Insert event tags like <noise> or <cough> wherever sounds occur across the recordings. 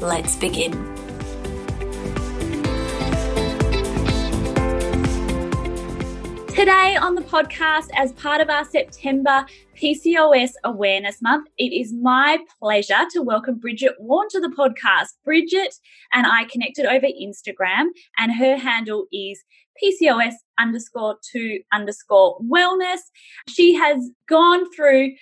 Let's begin. Today on the podcast, as part of our September PCOS Awareness Month, it is my pleasure to welcome Brigitte Warne to the podcast. Brigitte and I connected over Instagram, and her handle is PCOS underscore two underscore wellness. She has gone through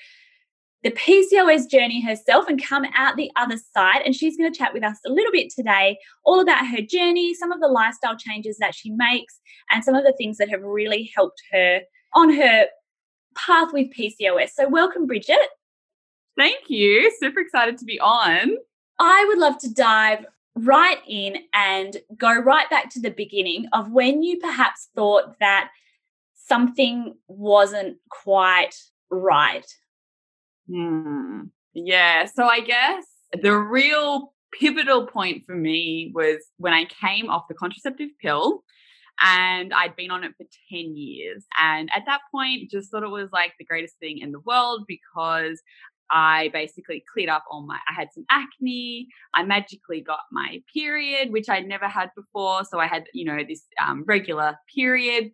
the PCOS journey herself and come out the other side. And she's going to chat with us a little bit today, all about her journey, some of the lifestyle changes that she makes, and some of the things that have really helped her on her path with PCOS. So, welcome, Brigitte. Thank you. Super excited to be on. I would love to dive right in and go right back to the beginning of when you perhaps thought that something wasn't quite right Hmm. Yeah. So I guess the real pivotal point for me was when I came off the contraceptive pill and I'd been on it for 10 years. And at that point, just thought it was like the greatest thing in the world because I basically cleared up all my, I had some acne. I magically got my period, which I'd never had before. So I had, you know, this um, regular period.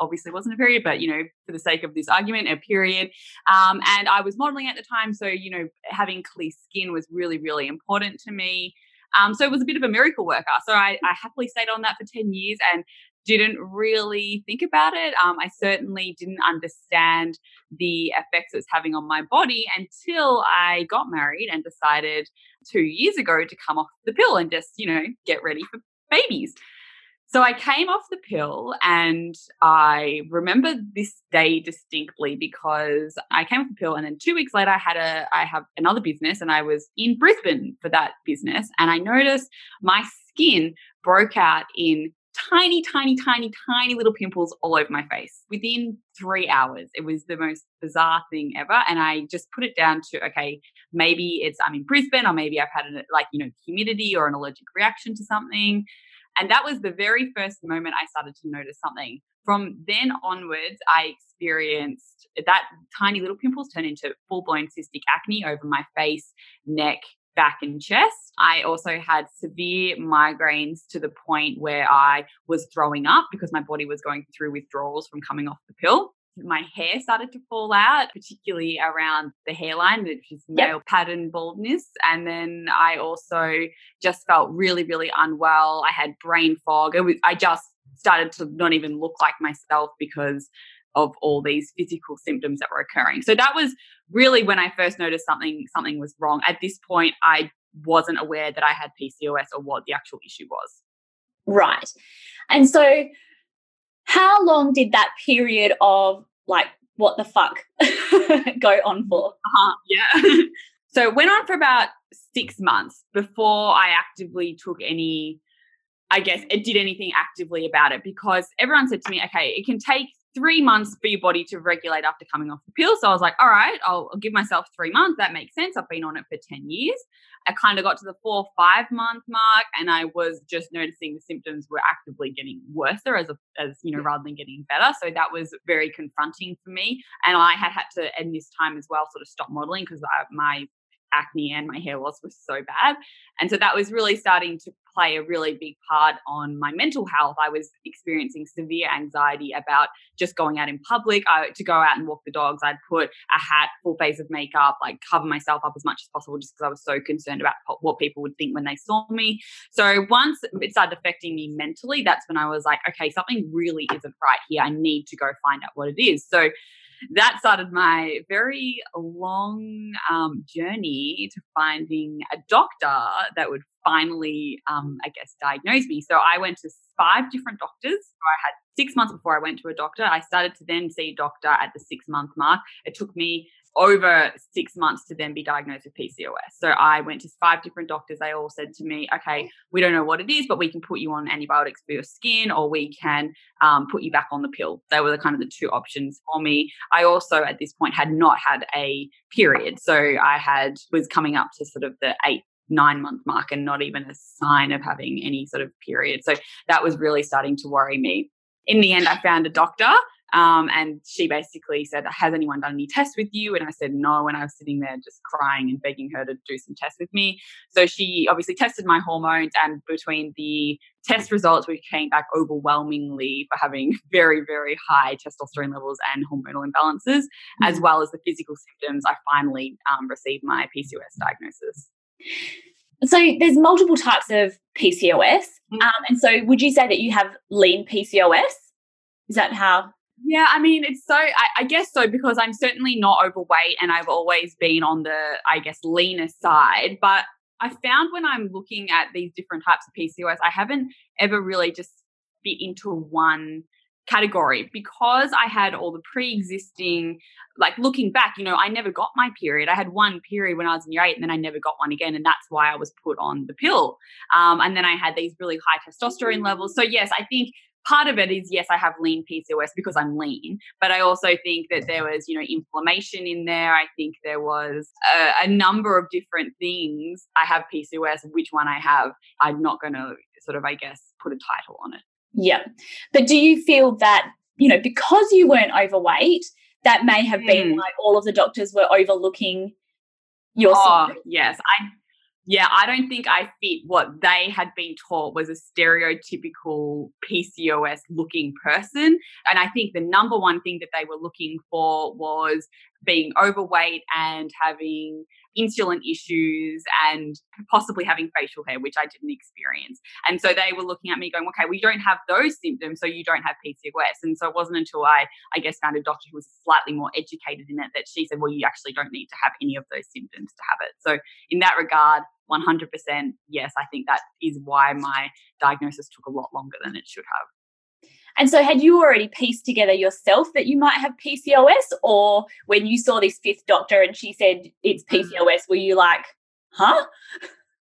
Obviously, wasn't a period, but, you know, for the sake of this argument, a period. Um, and I was modeling at the time. So, you know, having clear skin was really, really important to me. Um, so it was a bit of a miracle worker. So I, I, happily stayed on that for 10 years. And didn't really think about it. Um, I certainly didn't understand the effects it's having on my body until I got married and decided two years ago to come off the pill and just, you know, get ready for babies. So I came off the pill and I remember this day distinctly because I came off the pill and then two weeks later I had a I have another business and I was in Brisbane for that business and I noticed my skin broke out in tiny, tiny, tiny, tiny little pimples all over my face within three hours. It was the most bizarre thing ever. And I just put it down to, okay, maybe it's I'm in Brisbane or maybe I've had a, like, you know, humidity or an allergic reaction to something. And that was the very first moment I started to notice something. From then onwards, I experienced that tiny little pimples turn into full blown cystic acne over my face, neck, back and chest. I also had severe migraines to the point where I was throwing up because my body was going through withdrawals from coming off the pill. My hair started to fall out, particularly around the hairline, which is male yep. pattern baldness. And then I also just felt really, really unwell. I had brain fog. Was, I just started to not even look like myself because of all these physical symptoms that were occurring. So that was really when I first noticed something something was wrong. At this point, I wasn't aware that I had PCOS or what the actual issue was. Right. And so how long did that period of like what the fuck <laughs> go on for? Uh-huh, yeah. <laughs> so it went on for about six months before I actively took any I guess it did anything actively about it because everyone said to me, okay, it can take three months for your body to regulate after coming off the pill. So I was like, all right, I'll, I'll give myself three months. That makes sense. I've been on it for 10 years. I kind of got to the four, five month mark and I was just noticing the symptoms were actively getting worse as, a, as, you know, rather than getting better. So that was very confronting for me. And I had had to, in this time as well, sort of stop modeling because my acne and my hair loss was so bad. And so that was really starting to play a really big part on my mental health. I was experiencing severe anxiety about just going out in public. I, to go out and walk the dogs, I'd put a hat, full face of makeup, like cover myself up as much as possible just because I was so concerned about what people would think when they saw me. So once it started affecting me mentally, that's when I was like, okay, something really isn't right here. I need to go find out what it is. So that started my very long um, journey to finding a doctor that would finally, um, I guess, diagnose me. So I went to five different doctors. I had six months before I went to a doctor. I started to then see doctor at the six month mark. It took me over six months to then be diagnosed with PCOS. So I went to five different doctors. They all said to me, okay, we don't know what it is, but we can put you on antibiotics for your skin or we can um, put you back on the pill. They were the kind of the two options for me. I also at this point had not had a period. So I had was coming up to sort of the eight nine month mark and not even a sign of having any sort of period. So that was really starting to worry me. In the end, I found a doctor um, and she basically said, Has anyone done any tests with you? And I said, No. And I was sitting there just crying and begging her to do some tests with me. So she obviously tested my hormones, and between the test results, we came back overwhelmingly for having <laughs> very, very high testosterone levels and hormonal imbalances, mm-hmm. as well as the physical symptoms. I finally um, received my PCOS diagnosis. So there's multiple types of PCOS. Mm-hmm. Um, and so would you say that you have lean PCOS? Is that how yeah, I mean, it's so, I, I, guess so, because I'm certainly not overweight and I've always been on the, I guess, leaner side. But I found when I'm looking at these different types of PCOS, I haven't ever really just fit into one category because I had all the pre existing, like looking back, you know, I never got my period. I had one period when I was in year eight and then I never got one again. And that's why I was put on the pill. Um, and then I had these really high testosterone levels. So, yes, I think part of it is yes, I have lean PCOS because I'm lean, but I also think that there was you know inflammation in there. I think there was a, a number of different things. I have PCOS. Which one I have, I'm not going to sort of I guess put a title on it. Yeah, but do you feel that you know because you weren't overweight, that may have been mm. like all of the doctors were overlooking your. Oh yes, I yeah, I don't think I fit what they had been taught was a stereotypical PCOS looking person. And I think the number one thing that they were looking for was being overweight and having insulin issues and possibly having facial hair, which I didn't experience. And so they were looking at me going, okay, we don't have those symptoms, so you don't have PCOS. And so it wasn't until I, I guess, found a doctor who was slightly more educated in it that she said, well, you actually don't need to have any of those symptoms to have it. So in that regard, 100% yes, I think that is why my diagnosis took a lot longer than it should have. And so, had you already pieced together yourself that you might have PCOS, or when you saw this fifth doctor and she said it's mm. PCOS, were you like, huh?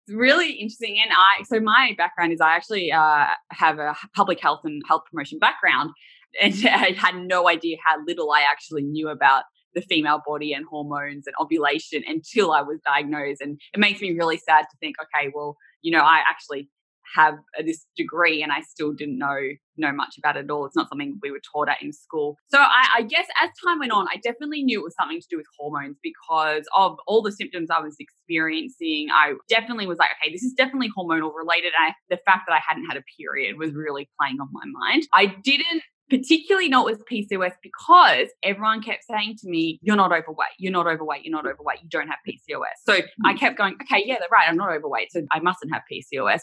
It's really interesting. And I, so my background is I actually uh, have a public health and health promotion background. <laughs> And I had no idea how little I actually knew about the female body and hormones and ovulation until I was diagnosed. And it makes me really sad to think, okay, well, you know, I actually have this degree and I still didn't know know much about it at all. It's not something we were taught at in school. So I, I, guess as time went on, I definitely knew it was something to do with hormones because of all the symptoms I was experiencing. I definitely was like, okay, this is definitely hormonal related. And I, the fact that I hadn't had a period was really playing on my mind. I didn't particularly know it was PCOS because everyone kept saying to me, You're not overweight, you're not overweight, you're not overweight, you don't have PCOS. So I mm. kept going, Okay, yeah, they're right, I'm not overweight, so I mustn't have PCOS.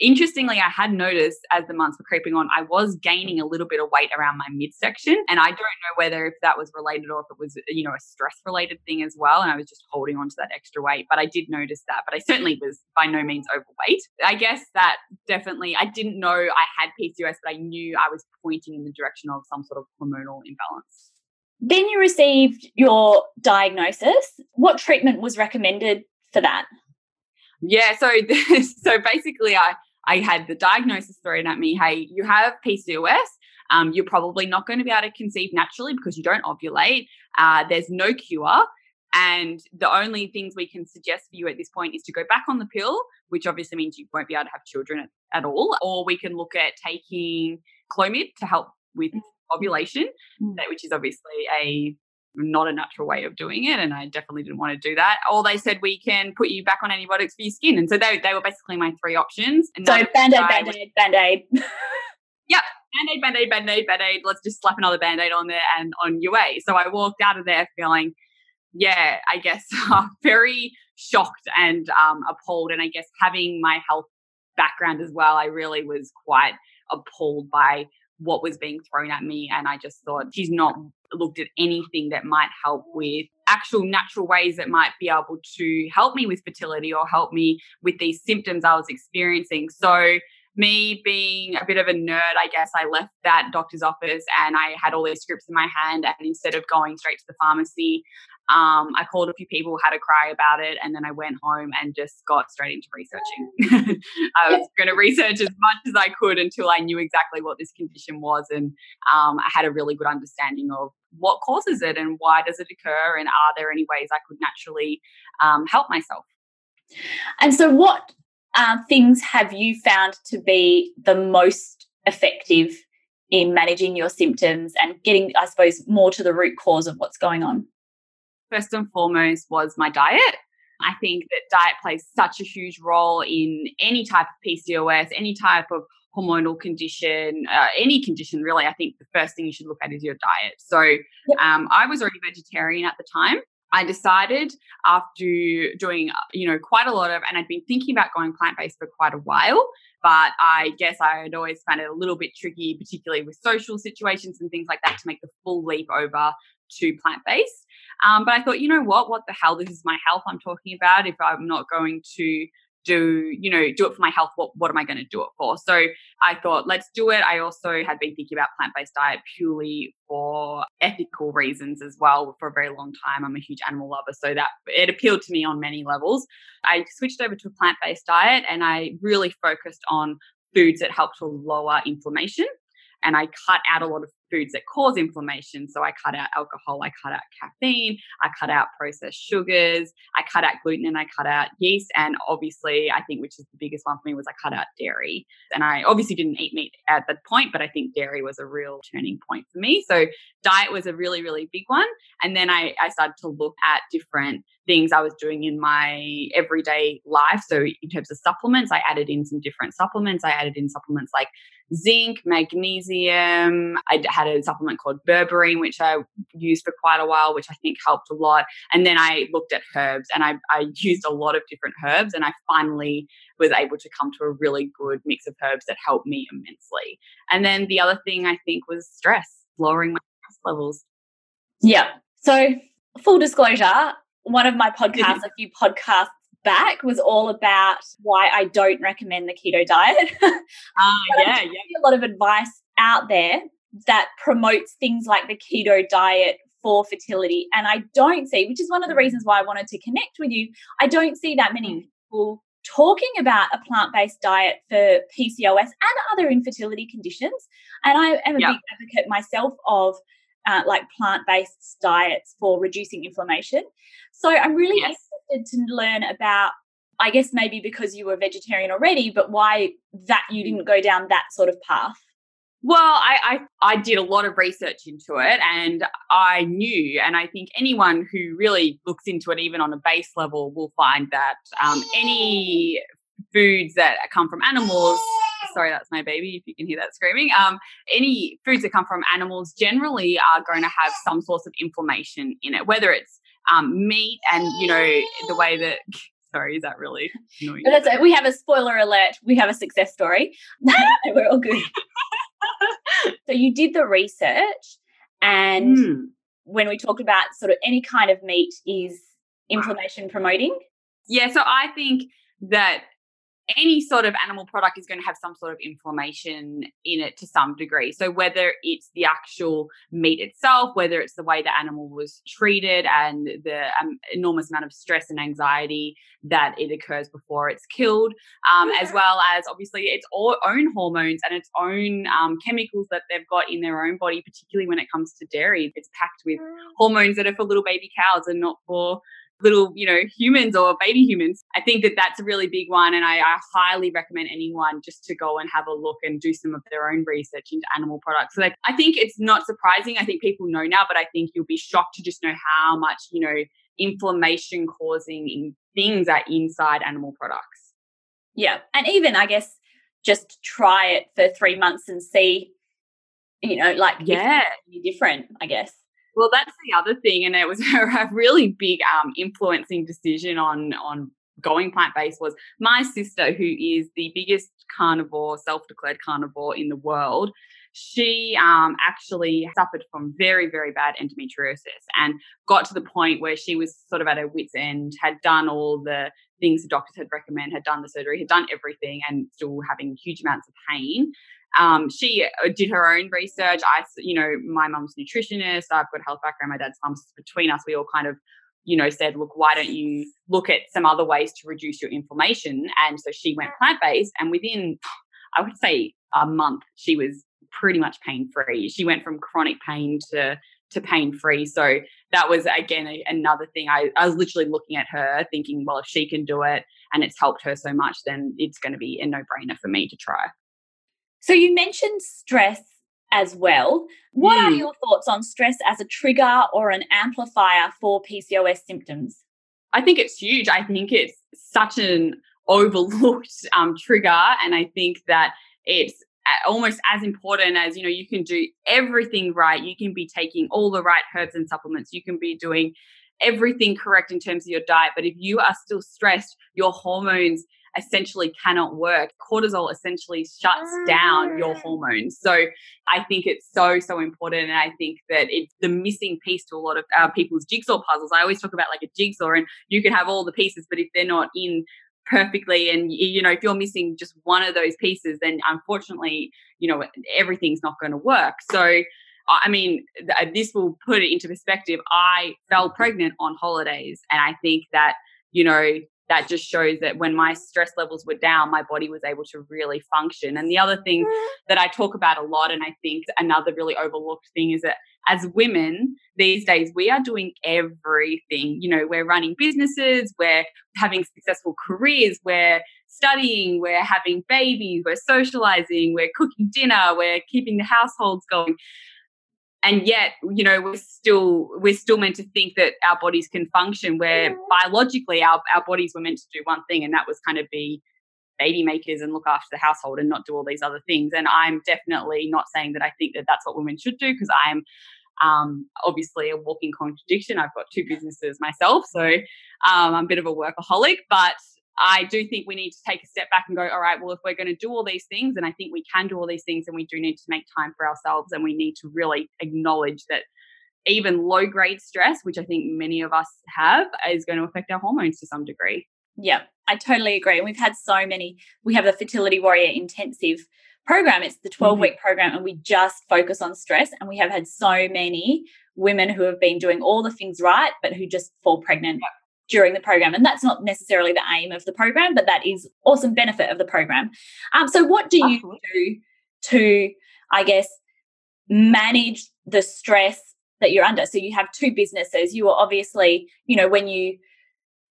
Interestingly, I had noticed as the months were creeping on, I was gaining a little bit of weight around my midsection. And I don't know whether if that was related or if it was, you know, a stress related thing as well. And I was just holding on to that extra weight. But I did notice that. But I certainly was by no means overweight. I guess that definitely, I didn't know I had PCOS, but I knew I was pointing in the direction of some sort of hormonal imbalance. Then you received your diagnosis. What treatment was recommended for that? Yeah, so <laughs> so basically, I I had the diagnosis thrown at me. Hey, you have PCOS. Um, you're probably not going to be able to conceive naturally because you don't ovulate. Uh, there's no cure. And the only things we can suggest for you at this point is to go back on the pill, which obviously means you won't be able to have children at, at all. Or we can look at taking Clomid to help with mm. ovulation, mm. which is obviously a not a natural way of doing it. And I definitely didn't want to do that. Or they said, we can put you back on antibiotics for your skin. And so they, they were basically my three options. And so band aid, band aid, band <laughs> aid. yep. Band aid, band aid, band aid, band aid. Let's just slap another band aid on there and on your way. So I walked out of there feeling, yeah, I guess <laughs> very shocked and um, appalled. And I guess having my health background as well, I really was quite appalled by what was being thrown at me. And I just thought, she's not looked at anything that might help with actual natural ways that might be able to help me with fertility or help me with these symptoms I was experiencing. So me being a bit of a nerd, I guess I left that doctor's office and I had all these scripts in my hand. And instead of going straight to the pharmacy, um, I called a few people, had a cry about it, and then I went home and just got straight into researching. <laughs> I was going to research as much as I could until I knew exactly what this condition was, and um, I had a really good understanding of what causes it and why does it occur, and are there any ways I could naturally um, help myself. And so, what uh, things have you found to be the most effective in managing your symptoms and getting, I suppose, more to the root cause of what's going on? first and foremost was my diet. I think that diet plays such a huge role in any type of PCOS, any type of hormonal condition, uh, any condition really. I think the first thing you should look at is your diet. So um, I was already vegetarian at the time. I decided after doing, you know, quite a lot of, and I'd been thinking about going plant based for quite a while, but I guess I had always found it a little bit tricky, particularly with social situations and things like that, to make the full leap over to plant based. Um, but I thought, you know what? What the hell? This is my health I'm talking about. If I'm not going to do, you know, do it for my health, what, what am I going to do it for? So I thought, let's do it. I also had been thinking about plant based diet purely for ethical reasons as well for a very long time. I'm a huge animal lover. So that it appealed to me on many levels. I switched over to a plant based diet and I really focused on foods that help to lower inflammation and I cut out a lot of foods that cause inflammation. So I cut out alcohol, I cut out caffeine, I cut out processed sugars, I cut out gluten, and I cut out yeast. And obviously, I think which is the biggest one for me was I cut out dairy. And I obviously didn't eat meat at that point, but I think dairy was a real turning point for me. So diet was a really, really big one. And then I, I started to look at different things I was doing in my everyday life. So, in terms of supplements, I added in some different supplements. I added in supplements like zinc, magnesium. I had a supplement called berberine, which I used for quite a while, which I think helped a lot. And then I looked at herbs and I, I used a lot of different herbs. And I finally was able to come to a really good mix of herbs that helped me immensely. And then the other thing I think was stress, lowering my stress levels. Yeah. So, full disclosure, one of my <laughs> podcasts, a few podcasts back, was all about why I don't recommend the keto diet. <laughs> Ah, uh, yeah, yeah. A lot of advice out there that promotes things like the keto diet for fertility. And I don't see, which is one of the reasons why I wanted to connect with you, I don't see that many mm. people talking about a plant based diet for PCOS and other infertility conditions. And I am a yep. big advocate myself of uh, like plant based diets for reducing inflammation. So I'm really yes. interested to learn about, I guess maybe because you were vegetarian already, but why that you didn't go down that sort of path. Well, I, I, I did a lot of research into it, and I knew, and I think anyone who really looks into it, even on a base level, will find that um, any foods that come from animals sorry, that's my baby, if you can hear that screaming. Um, any foods that come from animals generally are going to have some source of inflammation in it, whether it's um, meat and, you know, the way that <laughs> sorry, is that really annoying? That's, we have a spoiler alert. We have a success story. <laughs> We're all good. <laughs> so you did the research, and mm. when we talked about sort of any kind of meat is inflammation promoting. Yeah, so I think that any sort of animal product is going to have some sort of inflammation in it to some degree. So, whether it's the actual meat itself, whether it's the way the animal was treated, and the um, enormous amount of stress and anxiety that it occurs before it's killed, um, as well as obviously its own hormones and its own um, chemicals that they've got in their own body, particularly when it comes to dairy. It's packed with mm. hormones that are for little baby cows and not for little, you know, humans or baby humans. I think that that's a really big one. And I, I, highly recommend anyone just to go and have a look and do some of their own research into animal products. So like, I think it's not surprising. I think people know now, but I think you'll be shocked to just know how much, you know, inflammation causing things are inside animal products. Yeah. And even, I guess, just try it for three months and see, you know, like, yeah, different, I guess. Well, that's the other thing, and it was <laughs> a really big um, influencing decision on on going plant based was my sister, who is the biggest carnivore, self declared carnivore in the world. she um, actually suffered from very, very bad endometriosis and got to the point where she was sort of at her wits' end, had done all the things the doctors had recommended, had done the surgery, had done everything, and still having huge amounts of pain. Um, she uh, did her own research. I, you know, my mum's nutritionist. I've got a health background. My dad's pharmacist. Between us, we all kind of, you know, said, look, why don't you look at some other ways to reduce your inflammation? And so she went plant based, and within, I would say, a month, she was pretty much pain free. She went from chronic pain to to pain free. So that was again a, another thing. I, I was literally looking at her thinking, well, if she can do it and it's helped her so much, then it's going to be a no brainer for me to try. So you mentioned stress as well. What mm. are your thoughts on stress as a trigger or an amplifier for PCOS symptoms? I think it's huge. I think it's such an overlooked <laughs> um, trigger. And I think that it's almost as important as you know you can do everything right you can be taking all the right herbs and supplements you can be doing everything correct in terms of your diet but if you are still stressed your hormones essentially cannot work. Cortisol essentially shuts down your mm. hormones. So I think it's so, so important. And I think that it's the missing piece to a lot of uh, people's jigsaw puzzles. I always talk about like a jigsaw, and you can have all the pieces, but if they're not in perfectly and you know if you're missing just one of those pieces then unfortunately you know everything's not going to work so I mean, this will put it into perspective. I fell pregnant on holidays, and I think that you know that just shows that when my stress levels were down, my body was able to really function. And the other thing mm. that I talk about a lot, and I think another really overlooked thing is that as women these days, we are doing everything. You know, we're running businesses, we're having successful careers, we're studying, we're having babies, we're socializing, we're cooking dinner, we're keeping the households going and yet you know we're still we're still meant to think that our bodies can function where biologically our, our bodies were meant to do one thing and that was kind of be baby makers and look after the household and not do all these other things. And i'm definitely not saying that i think that that's what women should do because i'm um, obviously a walking contradiction. I've got two businesses myself so um, i'm a bit of a workaholic but I do think we need to take a step back and go, all right, well, if we're going to do all these things, and I think we can do all these things, and we do need to make time for ourselves, and we need to really acknowledge that even low grade stress, which I think many of us have, is going to affect our hormones to some degree. Yeah, I totally agree. And we've had so many, we have the Fertility Warrior Intensive program. It's the 12 week mm-hmm. program, and we just focus on stress. And we have had so many women who have been doing all the things right, but who just fall pregnant during the program. And that's not necessarily the aim of the program, but that is awesome benefit of the program. Um, so what do you do to, I guess, manage the stress that you're under? So you have two businesses. You were obviously, you know, when you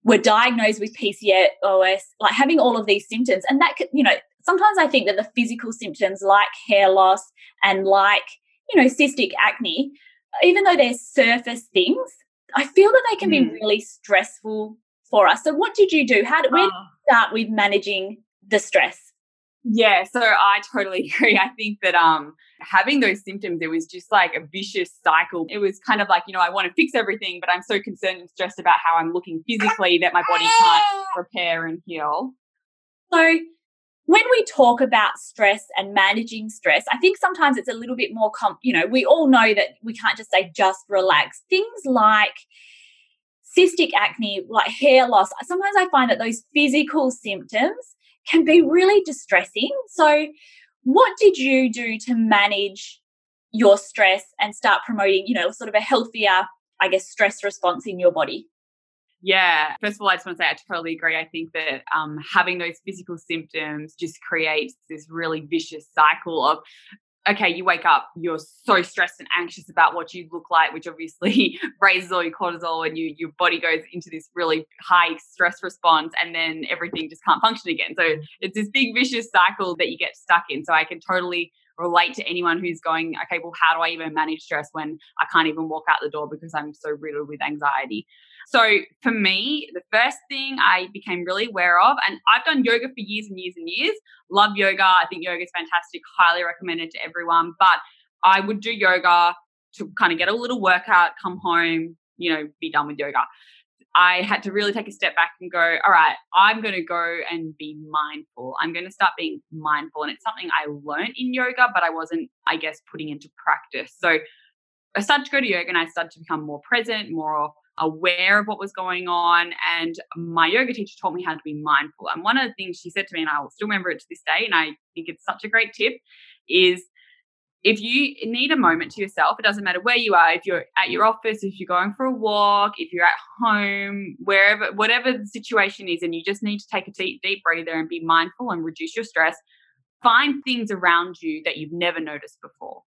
were diagnosed with PCOS, like having all of these symptoms, and that, could, you know, sometimes I think that the physical symptoms like hair loss and like, you know, cystic acne, even though they're surface things, I feel that they can mm. be really stressful for us. So, what did you do? How did we oh. start with managing the stress? Yeah, so I totally <laughs> agree. I think that um having those symptoms, it was just like a vicious cycle. It was kind of like, you know, I want to fix everything, but I'm so concerned and stressed about how I'm looking physically that my body can't repair and heal. So when we talk about stress and managing stress, I think sometimes it's a little bit more, com- you know, we all know that we can't just say just relax. Things like cystic acne, like hair loss, sometimes I find that those physical symptoms can be really distressing. So, what did you do to manage your stress and start promoting, you know, sort of a healthier, I guess, stress response in your body? Yeah. First of all, I just want to say I totally agree. I think that um, having those physical symptoms just creates this really vicious cycle of okay, you wake up, you're so stressed and anxious about what you look like, which obviously <laughs> raises all your cortisol and you, your body goes into this really high stress response and then everything just can't function again. So it's this big vicious cycle that you get stuck in. So I can totally relate to anyone who's going, okay, well, how do I even manage stress when I can't even walk out the door because I'm so riddled with anxiety? So for me, the first thing I became really aware of, and I've done yoga for years and years and years, love yoga. I think yoga is fantastic, highly recommended to everyone. But I would do yoga to kind of get a little workout, come home, you know, be done with yoga. I had to really take a step back and go, all right, I'm going to go and be mindful. I'm going to start being mindful. And it's something I learned in yoga, but I wasn't, I guess, putting into practice. So I started to go to yoga and I started to become more present, more aware of what was going on. And my yoga teacher taught me how to be mindful. And one of the things she said to me, and I will still remember it to this day, and I think it's such a great tip, is if you need a moment to yourself, it doesn't matter where you are, if you're at your office, if you're going for a walk, if you're at home, wherever, whatever the situation is, and you just need to take a deep, deep breather and be mindful and reduce your stress, find things around you that you've never noticed before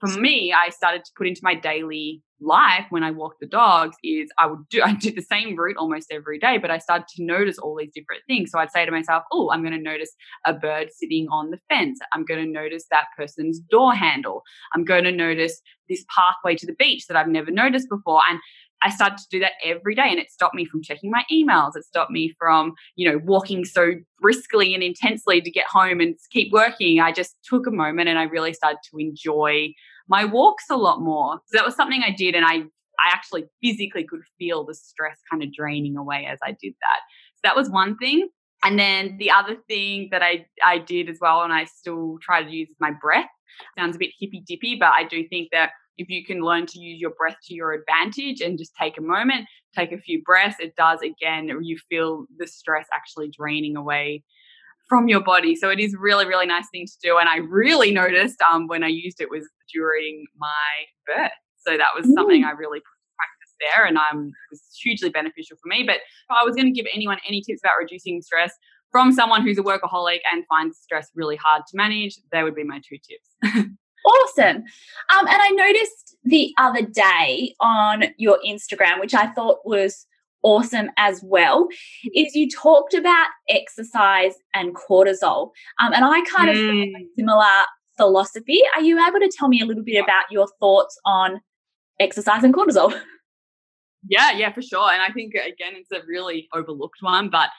for me, I started to put into my daily life when I walk the dogs is I would do <laughs> I do the same route almost every day, but I started to notice all these different things. So I'd say to myself, "Oh, I'm going to notice a bird sitting on the fence. I'm going to notice that person's door handle. I'm going to notice this pathway to the beach that I've never noticed before." And I started to do that every day and it stopped me from checking my emails. It stopped me from, you know, walking so briskly and intensely to get home and keep working. I just took a moment and I really started to enjoy my walks a lot more. So that was something I did and I I actually physically could feel the stress kind of draining away as I did that. So that was one thing. And then the other thing that I, I did as well, and I still try to use my breath. Sounds a bit hippy dippy, but I do think that if you can learn to use your breath to your advantage and just take a moment, take a few breaths, it does again, you feel the stress actually draining away from your body. So it is really, really nice thing to do. And I really noticed um, when I used it was during my birth. So that was something I really put practice there and um, it was hugely beneficial for me. But if I was going to give anyone any tips about reducing stress from someone who's a workaholic and finds stress really hard to manage, they would be my two tips. <laughs> Awesome. Um, and I noticed the other day on your Instagram, which I thought was awesome as well, is you talked about exercise and cortisol. Um, and I kind of mm. similar philosophy. Are you able to tell me a little bit about your thoughts on exercise and cortisol? <laughs> Yeah, yeah, for sure. And I think, again, it's a really overlooked one, but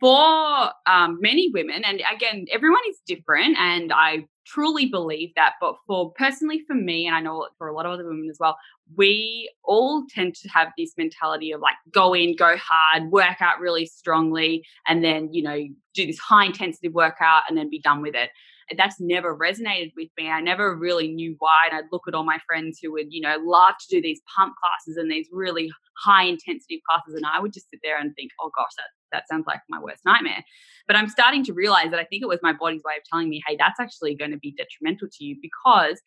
for um, many women, and again, everyone is different, and I truly believe that. But for personally, for me, and I know for a lot of other women as well, we all tend to have this mentality of like go in, go hard, work out really strongly, and then, you know, do this high intensity workout and then be done with it that's never resonated with me. I never really knew why. And I'd look at all my friends who would, you know, love to do these pump classes and these really high intensity classes. And I would just sit there and think, oh gosh, that, that sounds like my worst nightmare. But I'm starting to realize that I think it was my body's way of telling me, hey, that's actually going to be detrimental to you because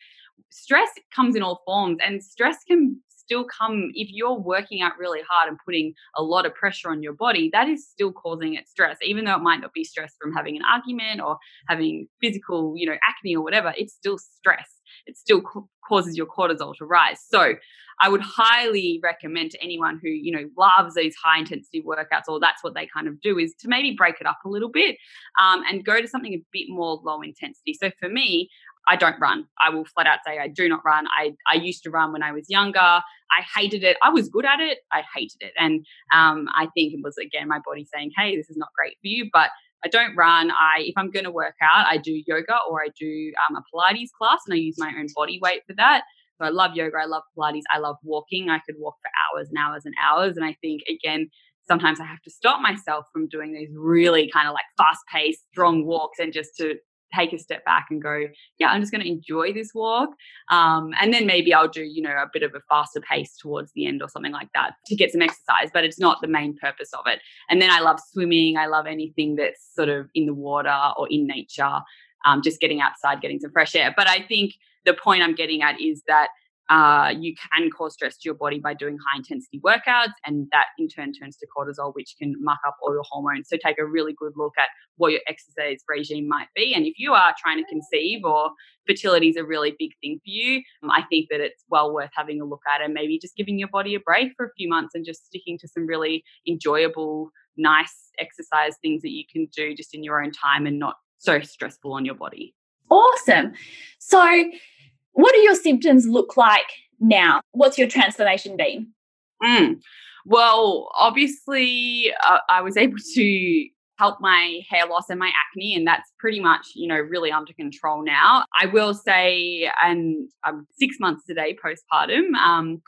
stress comes in all forms and stress can still come if you're working out really hard and putting a lot of pressure on your body that is still causing it stress even though it might not be stress from having an argument or having physical you know acne or whatever it's still stress. It still causes your cortisol to rise. So i would highly recommend to anyone who you know loves these high intensity workouts or that's what they kind of do is to maybe break it up a little bit um, and go to something a bit more low intensity. So for me I don't run. I will flat out say I do not run. I, I used to run when I was younger. I hated it. I was good at it. I hated it. And um, I think it was, again, my body saying, hey, this is not great for you. But I don't run. I if I'm going to work out, I do yoga or I do um, a Pilates class, and I use my own body weight for that. So I love yoga. I love Pilates. I love walking. I could walk for hours and hours and hours. And I think again, sometimes I have to stop myself from doing these really kind of like fast paced, strong walks and just to take a step back and go, yeah, I'm just going to enjoy this walk. Um, and then maybe I'll do, you know, a bit of a faster pace towards the end or something like that to get some exercise, but it's not the main purpose of it. And then I love swimming. I love anything that's sort of in the water or in nature, um, just getting outside, getting some fresh air. But I think the point I'm getting at is that uh, you can cause stress to your body by doing high intensity workouts, and that in turn turns to cortisol, which can muck up all your hormones. So take a really good look at what your exercise regime might be. And if you are trying to conceive or fertility is a really big thing for you, um, I think that it's well worth having a look at and maybe just giving your body a break for a few months and just sticking to some really enjoyable, nice exercise things that you can do just in your own time and not so stressful on your body. Awesome. So what do your symptoms look like now? What's your transformation been? Mm. Well, obviously, uh, I was <laughs> able to help my hair loss and my acne, and that's pretty much, you know, really under control now. I will say, and I'm six months today postpartum. Um,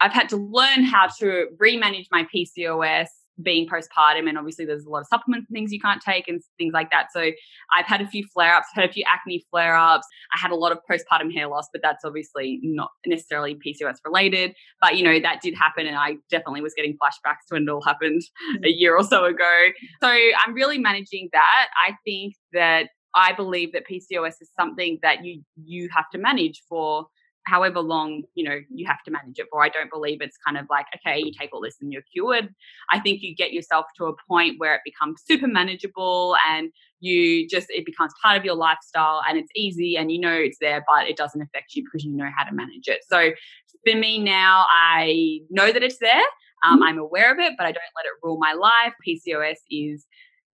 I've had to learn how to remanage my PCOS being postpartum and obviously there's a lot of supplements and things you can't take and things like that. So i've had a few flare-ups had a few acne flare-ups. I had a lot of postpartum hair loss but that's obviously not necessarily pcos related. But you know that did happen and i definitely was getting flashbacks to when it all happened a mm. year or so ago. So i'm really managing that. I think that i believe that pcos is something that you you have to manage for however long you know you have to manage it for. I don't believe it's kind of like okay you take all this and you're cured. I think you get yourself to a point where it becomes super manageable and you just it becomes part of your lifestyle and it's easy and you know it's there but it doesn't affect you because you know how to manage it. So for me now i know that it's there. Um, mm-hmm. i'm aware of it but i don't let it rule my life. Pcos is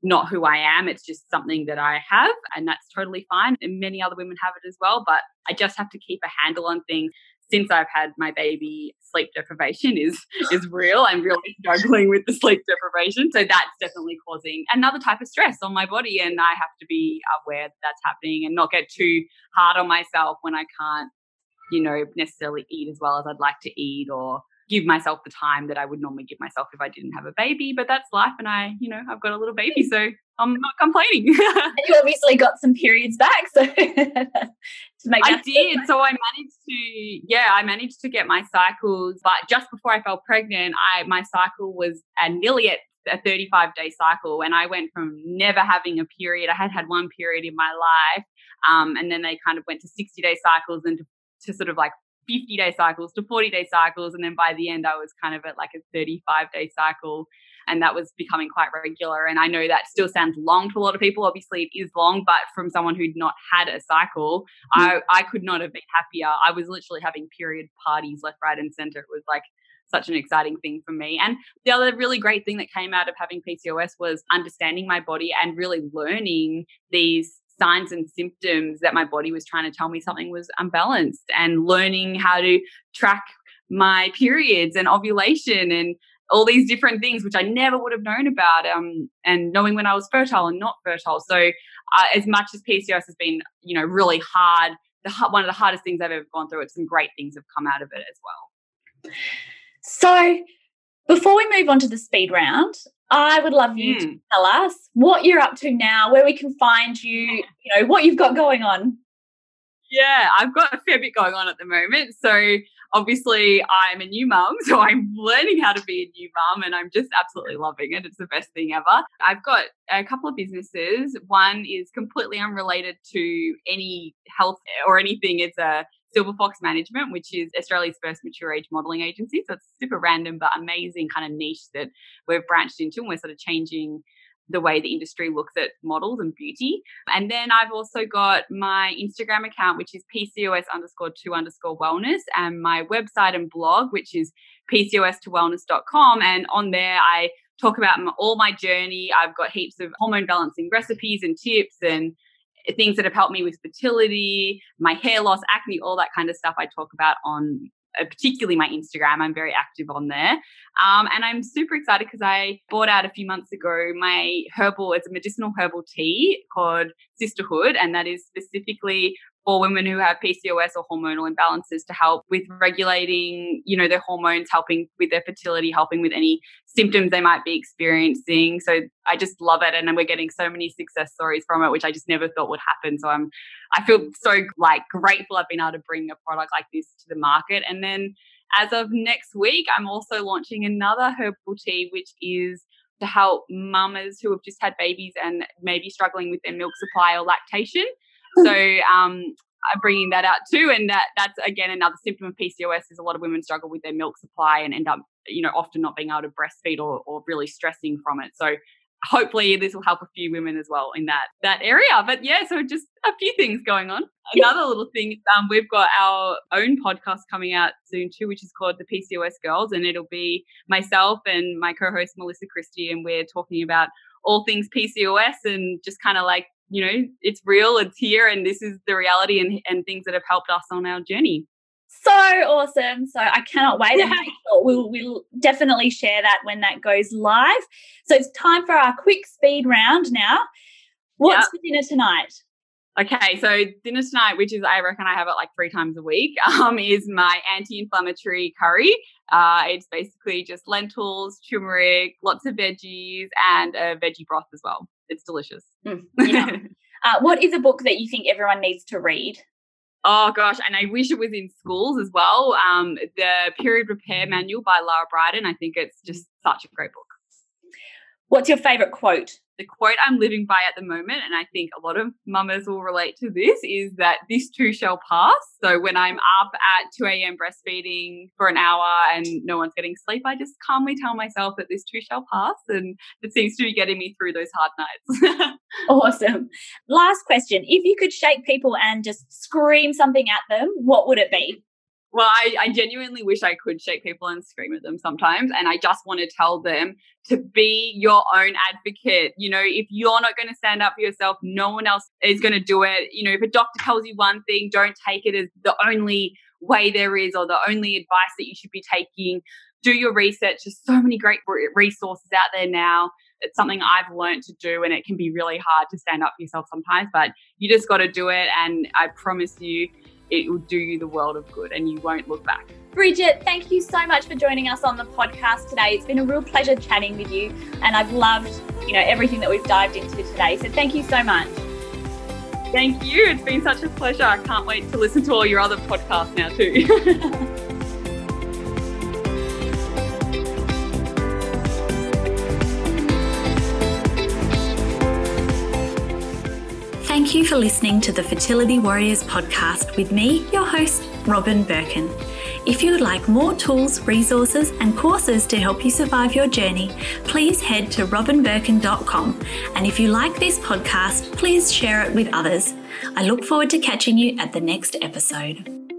not who I am. It's just something that I have, and that's totally fine. And many other women have it as well. But I just have to keep a handle on things. Since I've had my baby, sleep deprivation is <laughs> is real. I'm really <laughs> struggling with the sleep deprivation, so that's definitely causing another type of stress on my body, and I have to be aware that that's happening and not get too hard on myself when I can't, you know, necessarily eat as well as I'd like to eat or give myself the time that I would normally give myself if I didn't have a baby. But that's life, and I, you know, I've got a little baby, so I'm not complaining. <laughs> you obviously got some periods back, so <laughs> to make I did. So I managed to, yeah, I managed to get my cycles, but just before I fell pregnant, I my cycle was at nearly at a 35 day cycle and I went from never having a period. I had had one period in my life. Um, and then they kind of went to 60 day cycles and to, to sort of like 50 day cycles to 40 day cycles. And then by the end, I was kind of at like a 35 day cycle. And that was becoming quite regular. And I know that still sounds long to a lot of people. Obviously, it is long, but from someone who'd not had a cycle, mm. I, I could not have been happier. I was literally having period parties left, right, and center. It was like such an exciting thing for me. And the other really great thing that came out of having PCOS was understanding my body and really learning these signs and symptoms that my body was trying to tell me something was unbalanced and learning how to track my periods and ovulation and all these different things which I never would have known about um, and knowing when I was fertile and not fertile. So uh, as much as PCOS has been you know really hard the one of the hardest things I've ever gone through it's some great things have come out of it as well. So before we move on to the speed round I would love you mm. to hmm. tell us what you're up to now, where we can find you, <laughs> you know, what you've got going on. Yeah, I've got a fair bit going on at the moment. So obviously I'm a new mum, <laughs> so I'm learning how to be a new mum and I'm just absolutely loving it. It's the best thing ever. I've got a couple of businesses. One is completely unrelated to any health or anything. It's a Silver Fox Management, which is Australia's first mature age modeling agency. So it's super random but amazing kind of niche that we've branched into and we're sort of changing the way the industry looks at models and beauty. And then I've also got my Instagram account, which is PCOS underscore two underscore wellness, and my website and blog, which is PCOS to wellness.com. And on there, I talk about all my journey. I've got heaps of hormone balancing recipes and tips and things that have helped me with fertility, my hair loss, acne, all that kind of stuff I talk about on uh, particularly my Instagram. I'm very active on there. Um, and I'm super excited because I bought out a few months ago my herbal, it's a medicinal herbal tea called Sisterhood. And that is specifically for women who have PCOS or hormonal imbalances to help with regulating, you know, their hormones, helping with their fertility, helping with any symptoms they might be experiencing. So I just love it. And we're getting so many success stories from it, which I just never thought would happen. So I'm, I feel so like grateful I've been able to bring a product like this to the market. And then as of next week, I'm also launching another herbal tea, which is to help mamas who have just had babies and maybe struggling with their milk supply or lactation. So um, I'm bringing that out too, and that that's again another symptom of PCOS is a lot of women struggle with their milk supply and end up, you know, often not being able to breastfeed or, or really stressing from it. So hopefully this will help a few women as well in that that area. But yeah, so just a few things going on. Another little thing, um, we've got our own podcast coming out soon too, which is called the PCOS Girls, and it'll be myself and my co-host Melissa Christie, and we're talking about all things PCOS and just kind of like you know, it's real, it's here, and this is the reality and, and things that have helped us on our journey. So awesome. So I cannot wait. Yeah. We'll, we'll definitely share that when that goes live. So it's time for our quick speed round now. What's yep. for dinner tonight? Okay, so dinner tonight, which is I reckon I have it like three times a week, <laughs> um, is my anti-inflammatory curry. Uh, it's basically just lentils, turmeric, lots of veggies, and a veggie broth as well. It's delicious. Mm, <laughs> yeah. uh, what is a book that you think everyone needs to read? Oh gosh, and I wish it was in schools as well. Um, the Period Repair Manual by Lara Briden. I think it's just such a great book. What's your favorite quote? The quote I'm living by at the moment, and I think a lot of mamas will relate to this, is that this too shall pass. So when I'm up at 2 a.m. breastfeeding for an hour and no one's getting sleep, I just calmly tell myself that this too shall pass. And it seems to be getting me through those hard nights. <laughs> awesome. Last question. If you could shake people and just scream something at them, what would it be? Well, I, I genuinely wish I could shake people and scream at them sometimes. And I just want to tell them to be your own advocate. You know, if you're not going to stand up for yourself, no one else is going to do it. You know, if a doctor tells you one thing, don't take it as the only way there is or the only advice that you should be taking. Do your research. There's so many great resources out there now. It's something I've learned to do, and it can be really hard to stand up for yourself sometimes, but you just got to do it. And I promise you, it will do you the world of good and you won't look back. Brigitte, thank you so much for joining us on the podcast today. It's been a real pleasure chatting with you and I've loved, you know, everything that we've dived into today. So thank you so much. Thank you. It's been such a pleasure. I can't wait to listen to all your other podcasts now too. <laughs> Thank you for listening to the Fertility Warriors podcast with me, your host, Robyn Birkin. If you would like more tools, resources, and courses to help you survive your journey, please head to robynbirkin.com. And if you like this podcast, please share it with others. I look forward to catching you at the next episode.